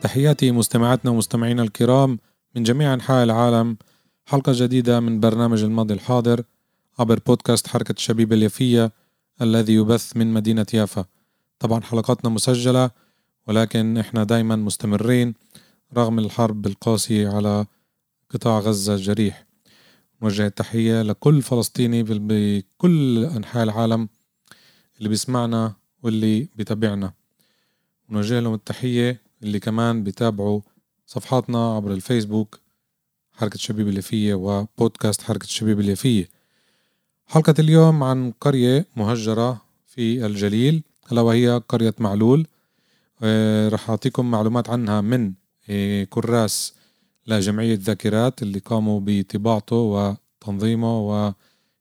تحياتي مستمعاتنا ومستمعينا الكرام من جميع أنحاء العالم. حلقة جديدة من برنامج الماضي الحاضر عبر بودكاست حركة الشبيبة اليافية الذي يبث من مدينة يافا. طبعا حلقاتنا مسجلة ولكن إحنا دايما مستمرين رغم الحرب القاسية على قطاع غزة الجريح. نوجه التحية لكل فلسطيني بكل أنحاء العالم اللي بيسمعنا واللي بيتابعنا. نوجه لهم التحية اللي كمان بيتابعوا صفحاتنا عبر الفيسبوك حركة الشبيب اليافية وبودكاست حركة الشبيب اليافية حلقة اليوم عن قرية مهجرة في الجليل ألا وهي قرية معلول. آه، رح أعطيكم معلومات عنها من آه، كراس لجمعية ذاكرات اللي قاموا بطباعته وتنظيمه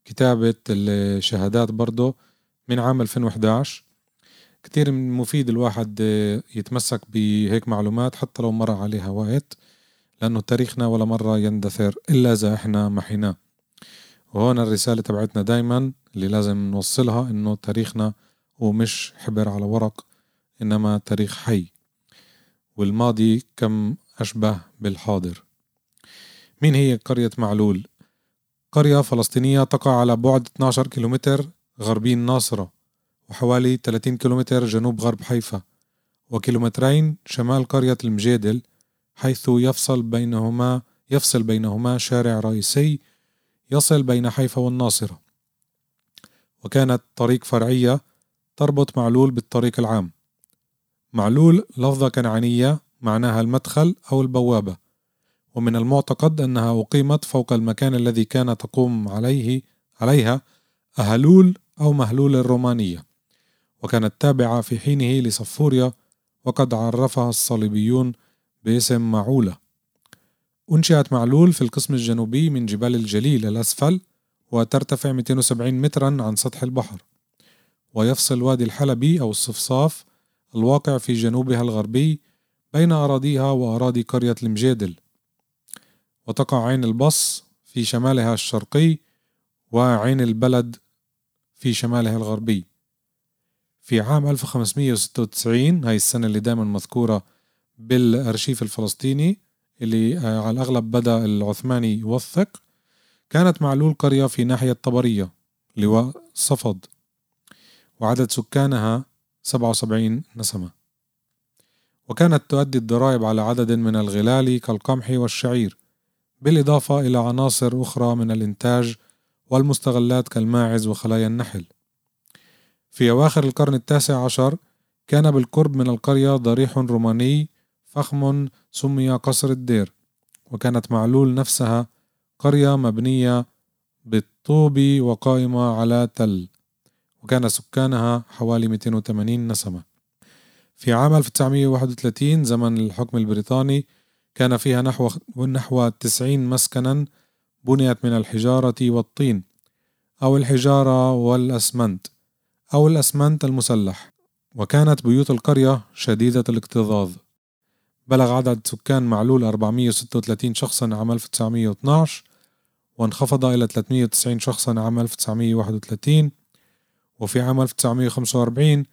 وكتابة الشهادات برضه من عام 2011 كتير مفيد الواحد آه، يتمسك بهيك معلومات حتى لو مر عليها وقت لأنه تاريخنا ولا مرة يندثر إلا إذا إحنا محيناه. وهون الرسالة تبعتنا دايما اللي لازم نوصلها إنه تاريخنا هو مش حبر على ورق إنما تاريخ حي. والماضي كم أشبه بالحاضر. مين هي قرية معلول؟ قرية فلسطينية تقع على بعد 12 كيلومتر غربي الناصرة وحوالي 30 كيلومتر جنوب غرب حيفا وكيلومترين شمال قرية المجادل حيث يفصل بينهما يفصل بينهما شارع رئيسي يصل بين حيفا والناصرة. وكانت طريق فرعية تربط معلول بالطريق العام. معلول لفظة كنعانية معناها المدخل أو البوابة. ومن المعتقد أنها أقيمت فوق المكان الذي كان تقوم عليه عليها أهلول أو مهلول الرومانية. وكانت تابعة في حينه لصفوريا وقد عرفها الصليبيون باسم معولة. أنشئت معلول في القسم الجنوبي من جبال الجليل الأسفل وترتفع 270 مترا عن سطح البحر. ويفصل وادي الحلبي أو الصفصاف الواقع في جنوبها الغربي بين أراضيها وأراضي قرية المجادل. وتقع عين البص في شمالها الشرقي وعين البلد في شمالها الغربي. في عام 1596 هاي السنة اللي دائما مذكورة بالأرشيف الفلسطيني اللي آه، على الأغلب بدأ العثماني يوثق كانت معلول قرية في ناحية طبرية لواء صفد وعدد سكانها 77 نسمة. وكانت تؤدي الضرائب على عدد من الغلال كالقمح والشعير بالإضافة إلى عناصر أخرى من الإنتاج والمستغلات كالماعز وخلايا النحل. في أواخر القرن التاسع عشر كان بالقرب من القرية ضريح روماني فخم سمي قصر الدير وكانت معلول نفسها قرية مبنية بالطوب وقائمة على تل وكان سكانها حوالي 280 نسمة. في عام 1931 زمن الحكم البريطاني كان فيها نحو نحو 90 مسكنا بنيت من الحجارة والطين أو الحجارة والأسمنت. أو الأسمنت المسلح وكانت بيوت القرية شديدة الاكتظاظ. بلغ عدد سكان معلول 436 شخصا عام 1912 وانخفض إلى 390 شخصا عام 1931 وفي عام 1945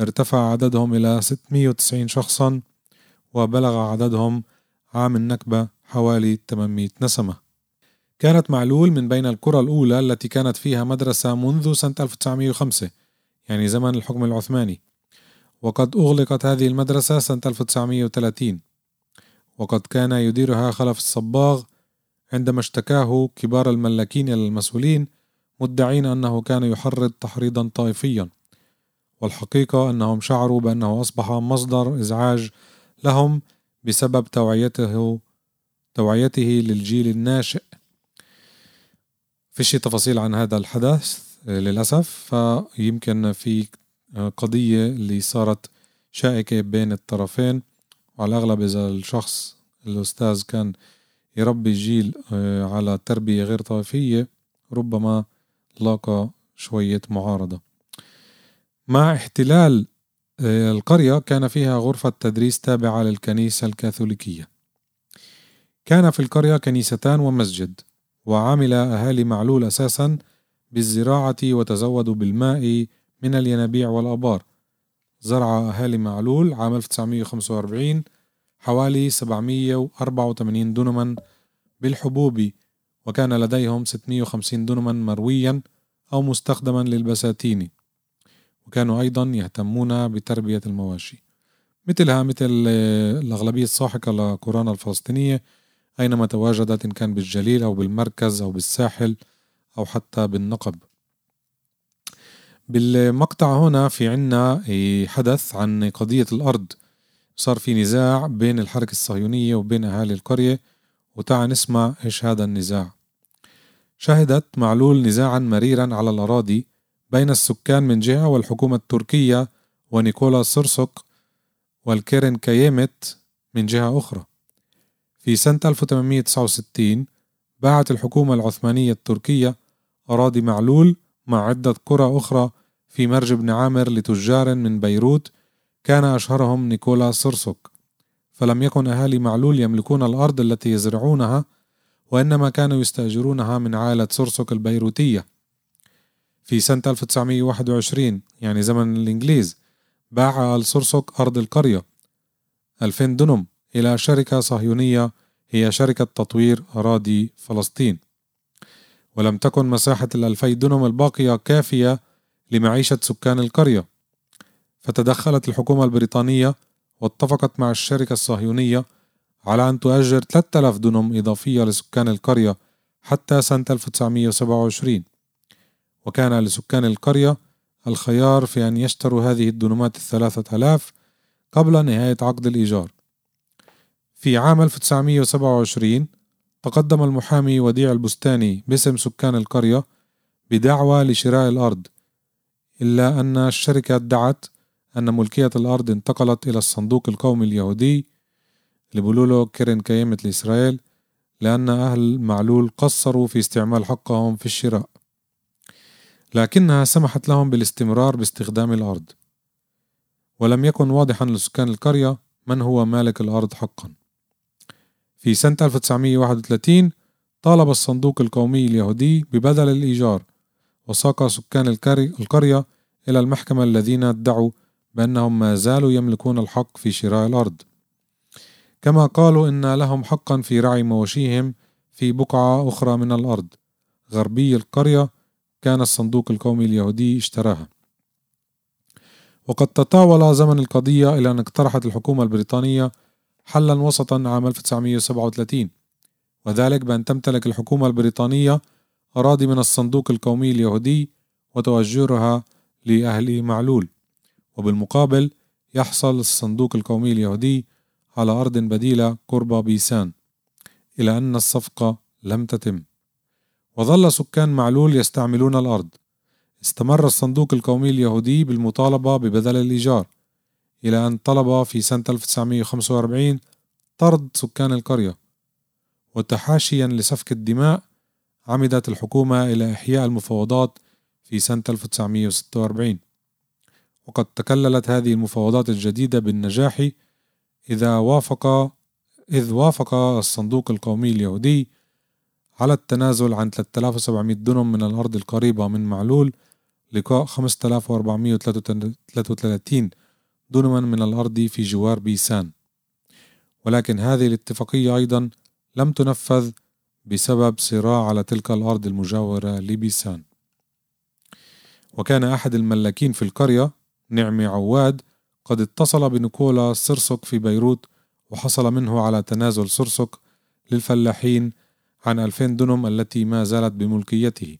ارتفع عددهم إلى 690 شخصا وبلغ عددهم عام النكبة حوالي 800 نسمة. كانت معلول من بين القرى الأولى التي كانت فيها مدرسة منذ سنة 1905 يعني زمن الحكم العثماني. وقد أغلقت هذه المدرسة سنة 1930 وقد كان يديرها خلف الصباغ عندما اشتكاه كبار الملاكين إلى المسؤولين مدعين أنه كان يحرض تحريضا طائفيا. والحقيقة أنهم شعروا بأنه أصبح مصدر إزعاج لهم بسبب توعيته توعيته للجيل الناشئ. فيش تفاصيل عن هذا الحدث؟ للأسف. فيمكن في قضية اللي صارت شائكة بين الطرفين. وعلى الأغلب إذا الشخص الأستاذ كان يربي جيل آه، على تربية غير طائفية ربما لاقى شوية معارضة. مع احتلال آه، القرية كان فيها غرفة تدريس تابعة للكنيسة الكاثوليكية. كان في القرية كنيستان ومسجد وعمل أهالي معلول أساسا بالزراعة وتزودوا بالماء من الينابيع والآبار. زرع أهالي معلول عام 1945 حوالي 784 دنما بالحبوب وكان لديهم 650 دنما مرويا أو مستخدما للبساتين. وكانوا أيضا يهتمون بتربية المواشي. مثلها مثل الأغلبية الساحقة لقرانا الفلسطينية أينما تواجدت إن كان بالجليل أو بالمركز أو بالساحل أو حتى بالنقب. بالمقطع هنا في عنا حدث عن قضية الأرض. صار في نزاع بين الحركة الصهيونية وبين أهالي القرية وتعا نسمع إيش هذا النزاع. شهدت معلول نزاعا مريرا على الأراضي بين السكان من جهة والحكومة التركية ونيكولا سرسوك والكيرن كايمت من جهة أخرى. في سنة 1869 باعت الحكومة العثمانية التركية أراضي معلول مع عدة قرى أخرى في مرج بن عامر لتجار من بيروت كان أشهرهم نيكولا سرسوك. فلم يكن أهالي معلول يملكون الأرض التي يزرعونها وإنما كانوا يستأجرونها من عائلة سرسوك البيروتية. في سنة 1921 يعني زمن الإنجليز باع آل سرسوك أرض القرية 2000 دنم إلى شركة صهيونية هي شركة تطوير أراضي فلسطين. ولم تكن مساحة الألفي دنم الباقية كافية لمعيشة سكان القرية. فتدخلت الحكومة البريطانية واتفقت مع الشركة الصهيونية على أن تؤجر 3000 دنم إضافية لسكان القرية حتى سنة 1927 وكان لسكان القرية الخيار في أن يشتروا هذه الدنمات الثلاثة ألاف قبل نهاية عقد الإيجار. في عام 1927 تقدم المحامي وديع البستاني باسم سكان القرية بدعوى لشراء الأرض إلا أن الشركة ادعت أن ملكية الأرض انتقلت إلى الصندوق القومي اليهودي بيقولوا كيرن كيمة لإسرائيل لأن أهل معلول قصروا في استعمال حقهم في الشراء. لكنها سمحت لهم بالاستمرار باستخدام الأرض. ولم يكن واضحا لسكان القرية من هو مالك الأرض حقا. في سنة 1931 طالب الصندوق القومي اليهودي ببدل الإيجار وساق سكان القرية إلى المحكمة الذين ادعوا بأنهم ما زالوا يملكون الحق في شراء الأرض. كما قالوا إن لهم حقا في رعي مواشيهم في بقعة أخرى من الأرض غربي القرية كان الصندوق القومي اليهودي اشتراها. وقد تطاول زمن القضية إلى أن اقترحت الحكومة البريطانية حلا وسطا عام 1937 وذلك بأن تمتلك الحكومة البريطانية أراضي من الصندوق القومي اليهودي وتؤجرها لأهل معلول. وبالمقابل يحصل الصندوق القومي اليهودي على أرض بديلة قرب بيسان إلى أن الصفقة لم تتم. وظل سكان معلول يستعملون الأرض. استمر الصندوق القومي اليهودي بالمطالبة ببدل الإيجار. إلى أن طلب في سنة 1945 طرد سكان القرية وتحاشيا لسفك الدماء عمدت الحكومة إلى إحياء المفاوضات في سنة 1946 وقد تكللت هذه المفاوضات الجديدة بالنجاح إذا وافق إذ وافق الصندوق القومي اليهودي على التنازل عن 3700 دنم من الأرض القريبة من معلول لقاء 5433 دنما من الأرض في جوار بيسان. ولكن هذه الاتفاقية أيضا لم تنفذ بسبب صراع على تلك الأرض المجاورة لبيسان. وكان أحد الملاكين في القرية نعمي عواد قد اتصل بنيكولا سرسك في بيروت وحصل منه على تنازل سرسك للفلاحين عن ألفين دنم التي ما زالت بملكيته.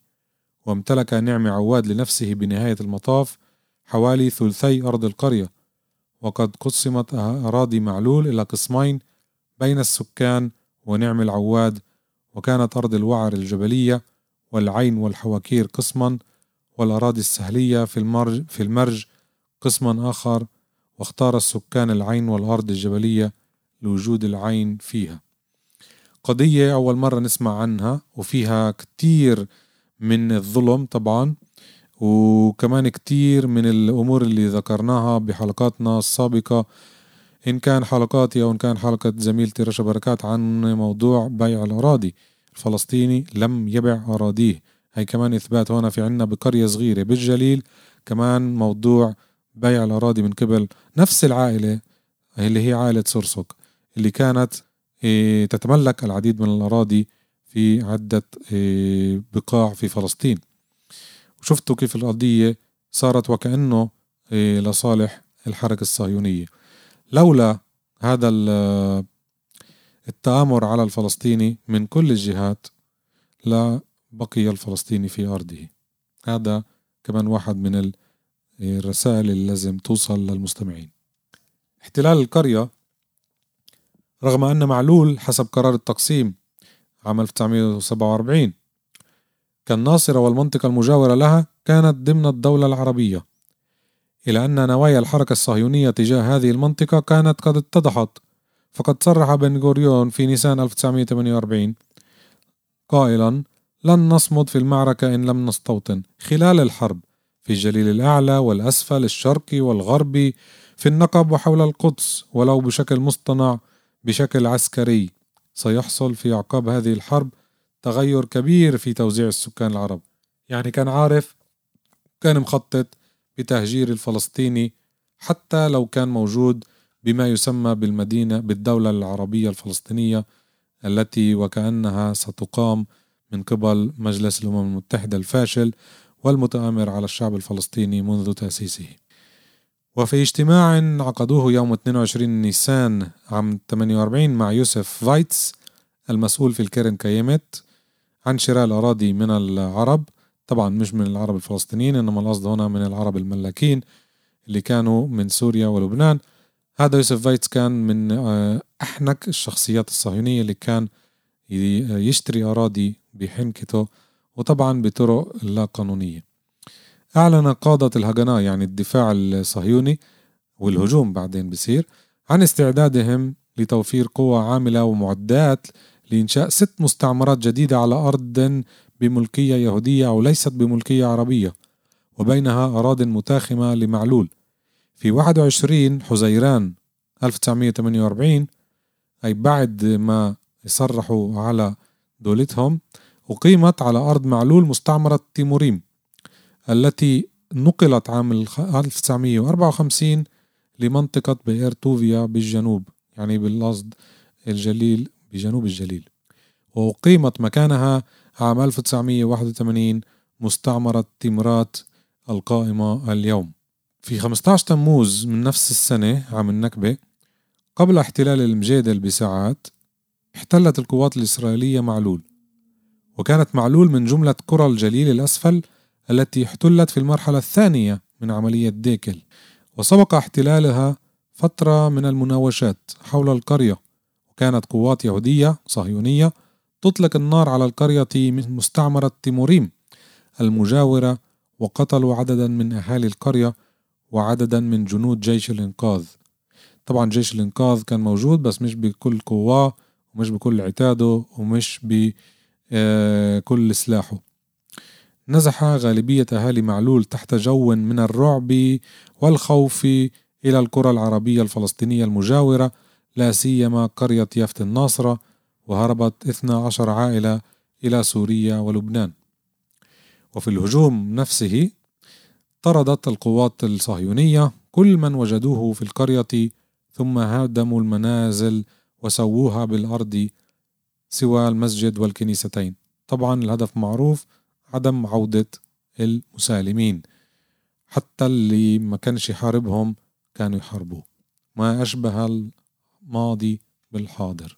وامتلك نعمي عواد لنفسه بنهاية المطاف حوالي ثلثي أرض القرية. وقد قسمت أراضي معلول إلى قسمين بين السكان ونعم العواد وكانت أرض الوعر الجبلية والعين والحواكير قسما والأراضي السهلية في المرج, في المرج قسما آخر واختار السكان العين والأرض الجبلية لوجود العين فيها. قضية أول مرة نسمع عنها وفيها كتير من الظلم طبعا. وكمان كتير من الأمور اللي ذكرناها بحلقاتنا السابقة إن كان حلقاتي أو إن كان حلقة زميلتي رشا بركات عن موضوع بيع الأراضي الفلسطيني لم يبع أراضيه. هي كمان إثبات هنا في عنا بقرية صغيرة بالجليل كمان موضوع بيع الأراضي من قبل نفس العائلة اللي هي عائلة سرسك اللي كانت إيه، تتملك العديد من الأراضي في عدة إيه، بقاع في فلسطين. وشفتوا كيف القضية صارت وكأنه إيه، لصالح الحركة الصهيونية. لولا هذا التآمر على الفلسطيني من كل الجهات لا بقي الفلسطيني في أرضه. هذا كمان واحد من الرسائل اللي لازم توصل للمستمعين. احتلال القرية رغم أن معلول حسب قرار التقسيم عام 1947 كالناصرة والمنطقة المجاورة لها كانت ضمن الدولة العربية. إلى أن نوايا الحركة الصهيونية تجاه هذه المنطقة كانت قد اتضحت. فقد صرح بن غوريون في نيسان 1948 قائلا لن نصمد في المعركة إن لم نستوطن. خلال الحرب في الجليل الأعلى والأسفل الشرقي والغربي في النقب وحول القدس ولو بشكل مصطنع بشكل عسكري سيحصل في أعقاب هذه الحرب تغير كبير في توزيع السكان العرب. يعني كان عارف كان مخطط بتهجير الفلسطيني حتى لو كان موجود بما يسمى بالمدينة بالدولة العربية الفلسطينية التي وكأنها ستقام من قبل مجلس الأمم المتحدة الفاشل والمتآمر على الشعب الفلسطيني منذ تأسيسه. وفي اجتماع عقدوه يوم 22 نيسان عام 48 مع يوسف فايتس المسؤول في الكيرن كييمت عن شراء الأراضي من العرب. طبعا مش من العرب الفلسطينيين إنما القصد هنا من العرب الملاكين اللي كانوا من سوريا ولبنان. هذا يوسف فايتس كان من آه، أحنك الشخصيات الصهيونية اللي كان يشتري أراضي بحنكته وطبعا بطرق لا قانونية. أعلن قادة الهجناه يعني الدفاع الصهيوني والهجوم بعدين بصير عن استعدادهم لتوفير قوة عاملة ومعدات لإنشاء ست مستعمرات جديدة على أرض بملكية يهودية أو ليست بملكية عربية وبينها أراض متاخمة لمعلول. في 21 حزيران 1948 أي بعد ما يصرحوا على دولتهم أقيمت على أرض معلول مستعمرة تيموريم التي نقلت عام 1954 لمنطقة بئر توفيا بالجنوب يعني بالقصد الجليل بجنوب الجليل. وأقيمت مكانها عام 1981 مستعمرة تيمرات القائمة اليوم. في 15 تموز من نفس السنة عام النكبة قبل احتلال المجادل بساعات احتلت القوات الإسرائيلية معلول. وكانت معلول من جملة قرى الجليل الأسفل التي احتلت في المرحلة الثانية من عملية ديكل. وسبق احتلالها فترة من المناوشات حول القرية. وكانت قوات يهودية صهيونية تطلق النار على القرية من مستعمرة تيموريم المجاورة وقتلوا عددا من أهالي القرية وعددا من جنود جيش الإنقاذ. طبعا جيش الإنقاذ كان موجود بس مش بكل قواه ومش بكل عتاده ومش بكل آه، سلاحه. نزح غالبية أهالي معلول تحت جو من الرعب والخوف إلى القرى العربية الفلسطينية المجاورة لا سيما قرية يافت الناصرة وهربت 12 عائلة إلى سوريا ولبنان. وفي الهجوم نفسه طردت القوات الصهيونية كل من وجدوه في القرية ثم هدموا المنازل وسووها بالأرض سوى المسجد والكنيستين. طبعا الهدف معروف عدم عودة المسالمين. حتى اللي ما كانش يحاربهم كانوا يحاربوه. ما أشبه الماضي بالحاضر.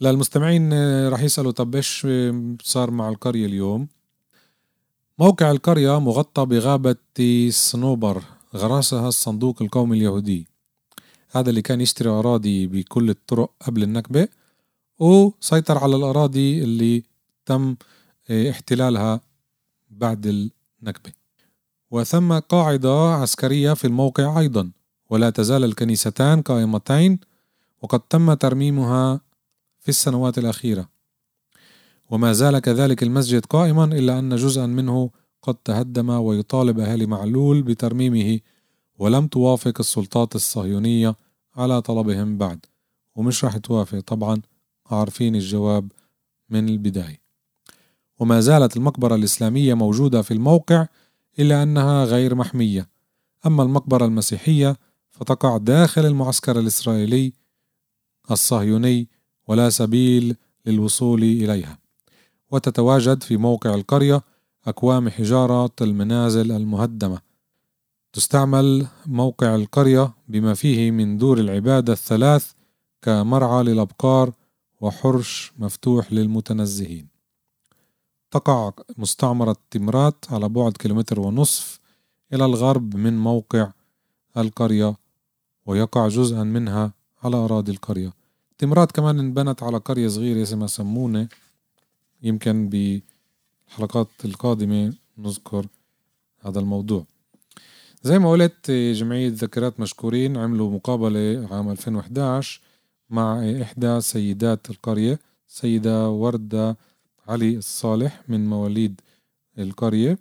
للمستمعين راح يسألوا طب إيش صار مع القرية اليوم؟ موقع القرية مغطى بغابة صنوبر غرسها الصندوق القومي اليهودي. هذا اللي كان يشتري أراضي بكل الطرق قبل النكبة وسيطر على الأراضي اللي تم آه، احتلالها بعد النكبة. وثم قاعدة عسكرية في الموقع أيضا. ولا تزال الكنيستان قائمتين وقد تم ترميمها في السنوات الأخيرة. وما زال كذلك المسجد قائما إلا أن جزءا منه قد تهدم ويطالب أهالي معلول بترميمه ولم توافق السلطات الصهيونية على طلبهم بعد. ومش راح توافق طبعا عارفين الجواب من البداية. وما زالت المقبرة الإسلامية موجودة في الموقع إلا أنها غير محمية. أما المقبرة المسيحية فتقع داخل المعسكر الإسرائيلي الصهيوني ولا سبيل للوصول إليها. وتتواجد في موقع القرية أكوام حجارة المنازل المهدمة. تستعمل موقع القرية بما فيه من دور العبادة الثلاث كمرعى للأبقار وحرش مفتوح للمتنزهين. تقع مستعمرة تمرات على بعد كيلومتر ونصف إلى الغرب من موقع القرية ويقع جزءا منها على أراضي القرية. تمرات كمان انبنت على قرية صغيرة اسمها سمونة. يمكن بالحلقات القادمة نذكر هذا الموضوع. زي ما قلت جمعية ذكرات مشكورين عملوا مقابلة عام 2011 مع إحدى سيدات القرية سيدة وردة علي الصالح من مواليد القرية.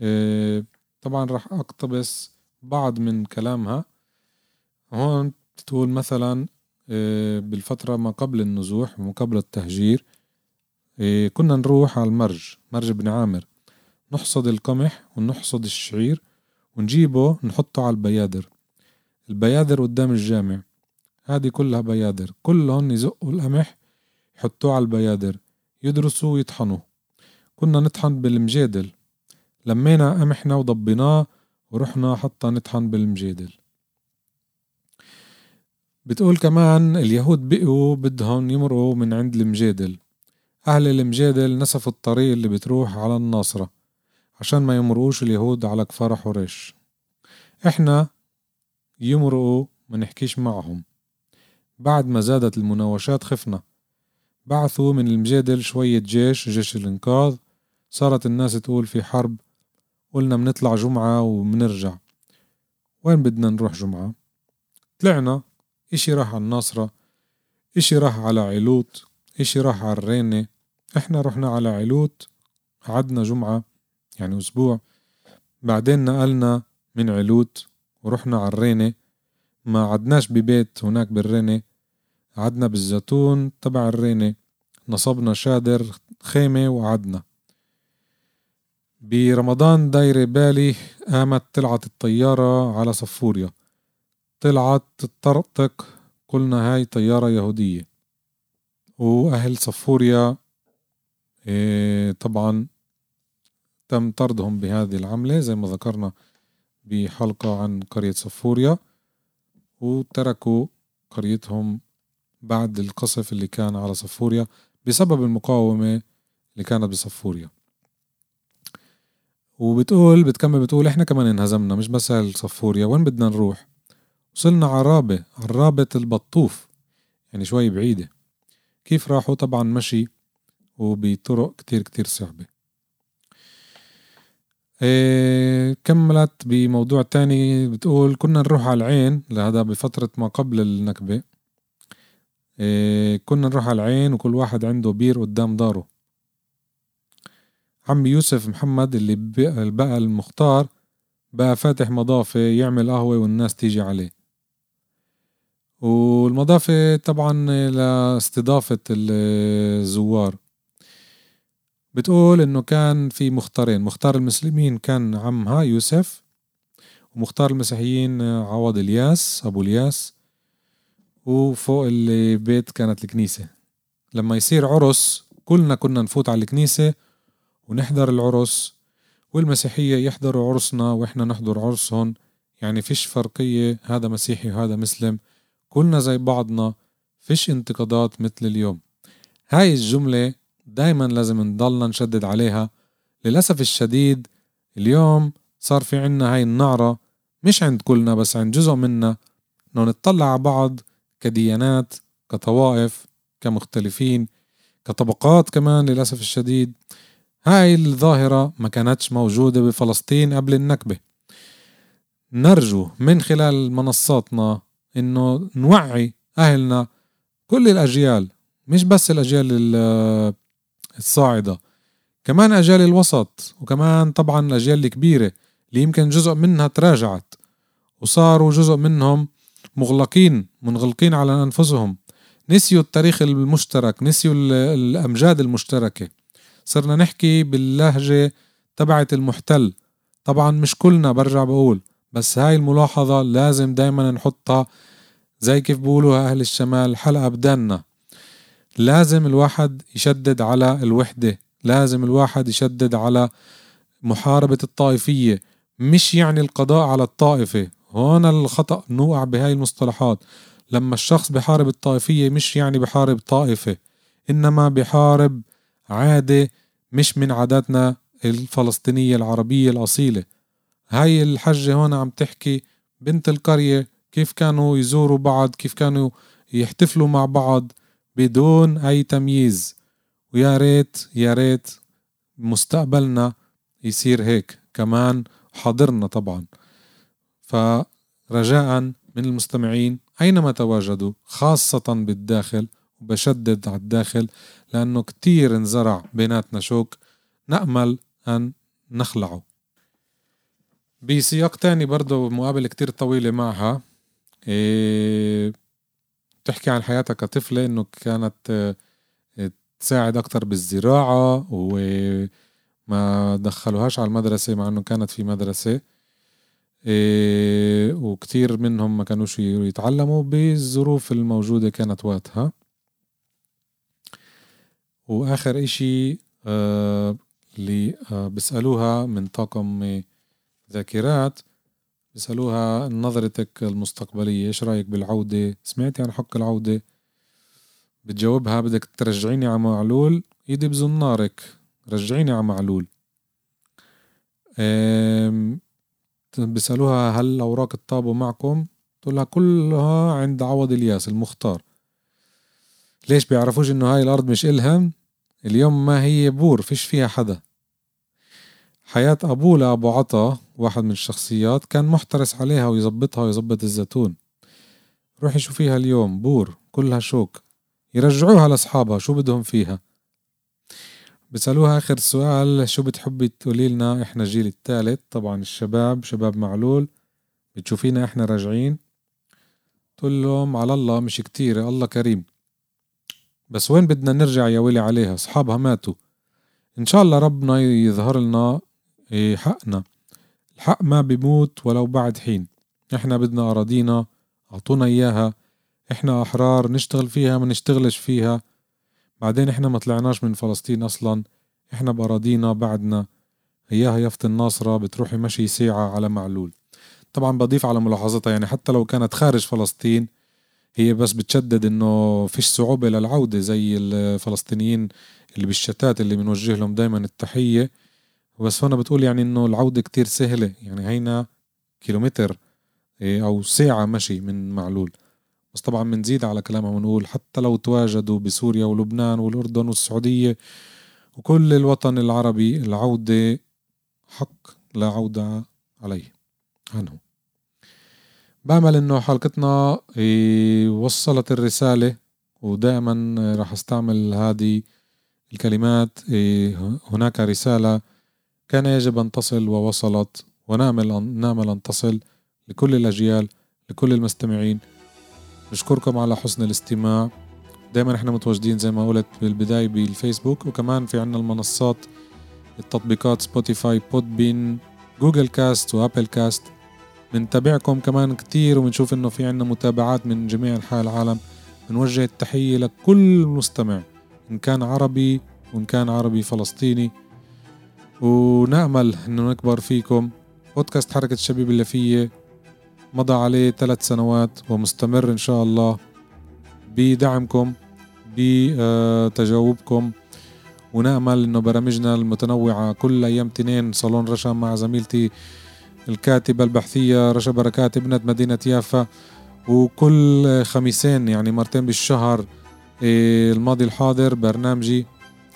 آه، طبعا راح أقتبس بعض من كلامها. هون بتقول مثلا آه، بالفترة ما قبل النزوح وما قبل التهجير آه، كنا نروح على المرج مرج بن عامر. نحصد القمح ونحصد الشعير ونجيبه نحطه على البيادر. البيادر قدام الجامع. هذه كلها بيادر. كلهم يزقوا القمح يحطوه على البيادر يدرسوا ويطحنوا كنا نطحن بالمجادل. لمينا قمحنا وضبيناه ورحنا حتى نطحن بالمجادل. بتقول كمان اليهود بقوا بدهم يمرقوا من عند المجادل. أهل المجادل نسفوا الطريق اللي بتروح على الناصرة عشان ما يمرقوش اليهود على كفار حريش إحنا يمرقوا ما نحكيش معهم. بعد ما زادت المناوشات خفنا. بعثوا من المجادل شوية جيش جيش الإنقاذ. صارت الناس تقول في حرب. قلنا منطلع جمعة ومنرجع وين بدنا نروح جمعة؟ طلعنا. إشي راح على الناصرة إشي راح على علوت إشي راح على الرينة. إحنا رحنا على علوت قعدنا جمعة يعني أسبوع. بعدين نقلنا من علوت ورحنا على الرينة. ما عدناش ببيت هناك بالرينة. قعدنا بالزيتون تبع الرينة. نصبنا شادر خيمة وقعدنا. برمضان دايرة بالي قامت طلعت الطيارة على صفوريا. طلعت تطرطق. قلنا هاي طيارة يهودية. وأهل صفوريا إيه طبعا تم طردهم بهذه العملة زي ما ذكرنا بحلقة عن قرية صفوريا. وتركوا قريتهم بعد القصف اللي كان على صفوريا بسبب المقاومة اللي كانت بصفوريا. وبتقول بتكمل بتقول إحنا كمان انهزمنا مش بس صفوريا وين بدنا نروح؟ وصلنا عرابة عرابة البطوف يعني شوي بعيدة. كيف راحوا؟ طبعا مشي وبطرق كتير كتير صعبة. إيه كملت بموضوع تاني بتقول كنا نروح على العين لهذا بفترة ما قبل النكبة. إيه كنا نروح على العين وكل واحد عنده بير قدام داره. عمي يوسف محمد اللي بقى المختار بقى فاتح مضافة يعمل قهوة والناس تيجي عليه. والمضافة طبعا لاستضافة الزوار. بتقول إنه كان في مختارين. مختار المسلمين كان عمها يوسف ومختار المسيحيين عوض إلياس أبو إلياس وفوق البيت كانت الكنيسة. لما يصير عرس كلنا كنا نفوت على الكنيسة ونحضر العرس والمسيحية يحضروا عرسنا وإحنا نحضر عرسهم. يعني فيش فرقية هذا مسيحي وهذا مسلم. كلنا زي بعضنا فيش انتقادات مثل اليوم. هاي الجملة دايما لازم نضلنا نشدد عليها. للأسف الشديد اليوم صار في عنا هاي النعرة مش عند كلنا بس عند جزء منا إنه نطلع على بعض كديانات كطوائف كمختلفين كطبقات كمان للأسف الشديد. هاي الظاهرة ما كانتش موجودة بفلسطين قبل النكبة. نرجو من خلال منصاتنا إنه نوعي أهلنا كل الأجيال مش بس الأجيال الصاعدة كمان أجيال الوسط وكمان طبعا الأجيال الكبيرة اللي يمكن جزء منها تراجعت وصاروا جزء منهم مغلقين منغلقين على أنفسهم. نسيوا التاريخ المشترك نسيوا الأمجاد المشتركة. صرنا نحكي باللهجة تبعت المحتل. طبعا مش كلنا برجع بقول. بس هاي الملاحظة لازم دايما نحطها زي كيف بقولوا أهل الشمال حلقة بدنا. لازم الواحد يشدد على الوحدة لازم الواحد يشدد على محاربة الطائفية. مش يعني القضاء على الطائفة. هون الخطأ نوقع بهاي المصطلحات. لما الشخص بحارب الطائفية مش يعني بحارب طائفة إنما بحارب عادة مش من عاداتنا الفلسطينية العربية الأصيلة. هاي الحجة هون عم تحكي بنت القرية كيف كانوا يزوروا بعض كيف كانوا يحتفلوا مع بعض بدون أي تمييز. ويا ريت يا ريت مستقبلنا يصير هيك. كمان حاضرنا طبعا. فرجاء من المستمعين أينما تواجدوا خاصة بالداخل وبشدد على الداخل لأنه كتير انزرع بيناتنا شوك. نأمل أن نخلعه. بسياق تاني برضه مقابلة كتير طويلة معها. إيه تحكي عن حياتها كطفلة إنه كانت إيه تساعد أكتر بالزراعة وما دخلوهاش على المدرسة مع إنه كانت في مدرسة. إيه وكتير منهم ما كانوش يتعلموا بالظروف الموجودة كانت وقتها. وآخر إشي آه اللي آه بيسألوها من طاقم ذاكرات بيسألوها نظرتك المستقبلية إيش رأيك بالعودة؟ سمعتي عن حق العودة؟ بتجاوبها بدك ترجعيني على معلول؟ إيدي بزنارك رجعيني على معلول. بيسألوها هل أوراق الطابو معكم؟ تقول لها كلها عند عوض الياس المختار. ليش بيعرفوش إنه هاي الأرض مش الهم اليوم ما هي بور فيش فيها حدا. حياة أبوه لأبو عطا واحد من الشخصيات كان محترس عليها ويظبطها ويظبط الزيتون. روحي شوفيها اليوم بور كلها شوك. يرجعوها لأصحابها شو بدهم فيها؟ بسألوها آخر سؤال شو بتحبي تقولي لنا إحنا الجيل الثالث؟ طبعا الشباب شباب معلول. بتشوفينا إحنا راجعين؟ تقول لهم على الله مش كتير الله كريم. بس وين بدنا نرجع يا ويلي عليها؟ أصحابها ماتوا. إن شاء الله ربنا يظهر لنا حقنا. الحق ما بيموت ولو بعد حين. إحنا بدنا أراضينا أعطونا إياها. إحنا أحرار نشتغل فيها ما نشتغلش فيها. بعدين إحنا ما طلعناش من فلسطين أصلا. إحنا بأراضينا بعدنا. إياها يافت الناصرة بتروحي مشي ساعة على معلول. طبعا بضيف على ملاحظتها يعني حتى لو كانت خارج فلسطين هي بس بتشدد إنه فيش صعوبة للعودة زي الفلسطينيين اللي بالشتات اللي بنوجه لهم دايما التحية. بس هنا بتقول يعني إنه العودة كتير سهلة. يعني هينا كيلومتر إيه، أو ساعة مشي من معلول. بس طبعا بنزيد على كلامها بنقول حتى لو تواجدوا بسوريا ولبنان والأردن والسعودية وكل الوطن العربي العودة حق لا عودة عليه. عنه بأمل إنه حلقتنا إيه، وصلت الرسالة ودائما راح أستعمل هذه الكلمات إيه، هناك رسالة كان يجب أن تصل ووصلت ونامل أن نامل أن تصل لكل الأجيال لكل المستمعين. نشكركم على حسن الاستماع. دائما إحنا متواجدين زي ما قلت بالبداية بالفيسبوك وكمان في عنا المنصات التطبيقات Spotify Podbean Google Cast و Apple Cast. بنتابعكم كمان كتير وبنشوف إنه في عنا متابعات من جميع أنحاء العالم. بنوجه التحية لكل مستمع إن كان عربي وإن كان عربي فلسطيني. ونأمل إنه نكبر فيكم. بودكاست حركة الشبيب اللافية مضى عليه ثلاث سنوات ومستمر إن شاء الله بدعمكم بتجاوبكم. ونأمل إنه برامجنا المتنوعة كل أيام تنين صالون رشا مع زميلتي الكاتبة البحثية رشا بركات ابنة مدينة يافا. وكل خميسين يعني مرتين بالشهر إيه، الماضي الحاضر برنامجي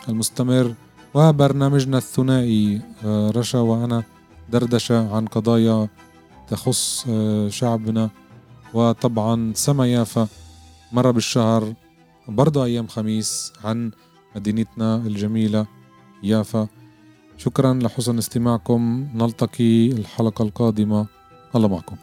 المستمر وبرنامجنا الثنائي آه، رشا وأنا دردشة عن قضايا تخص آه، شعبنا وطبعا سما يافا مرة بالشهر برضه أيام خميس عن مدينتنا الجميلة يافا. شكرا لحسن استماعكم نلتقي الحلقة القادمة. الله معكم.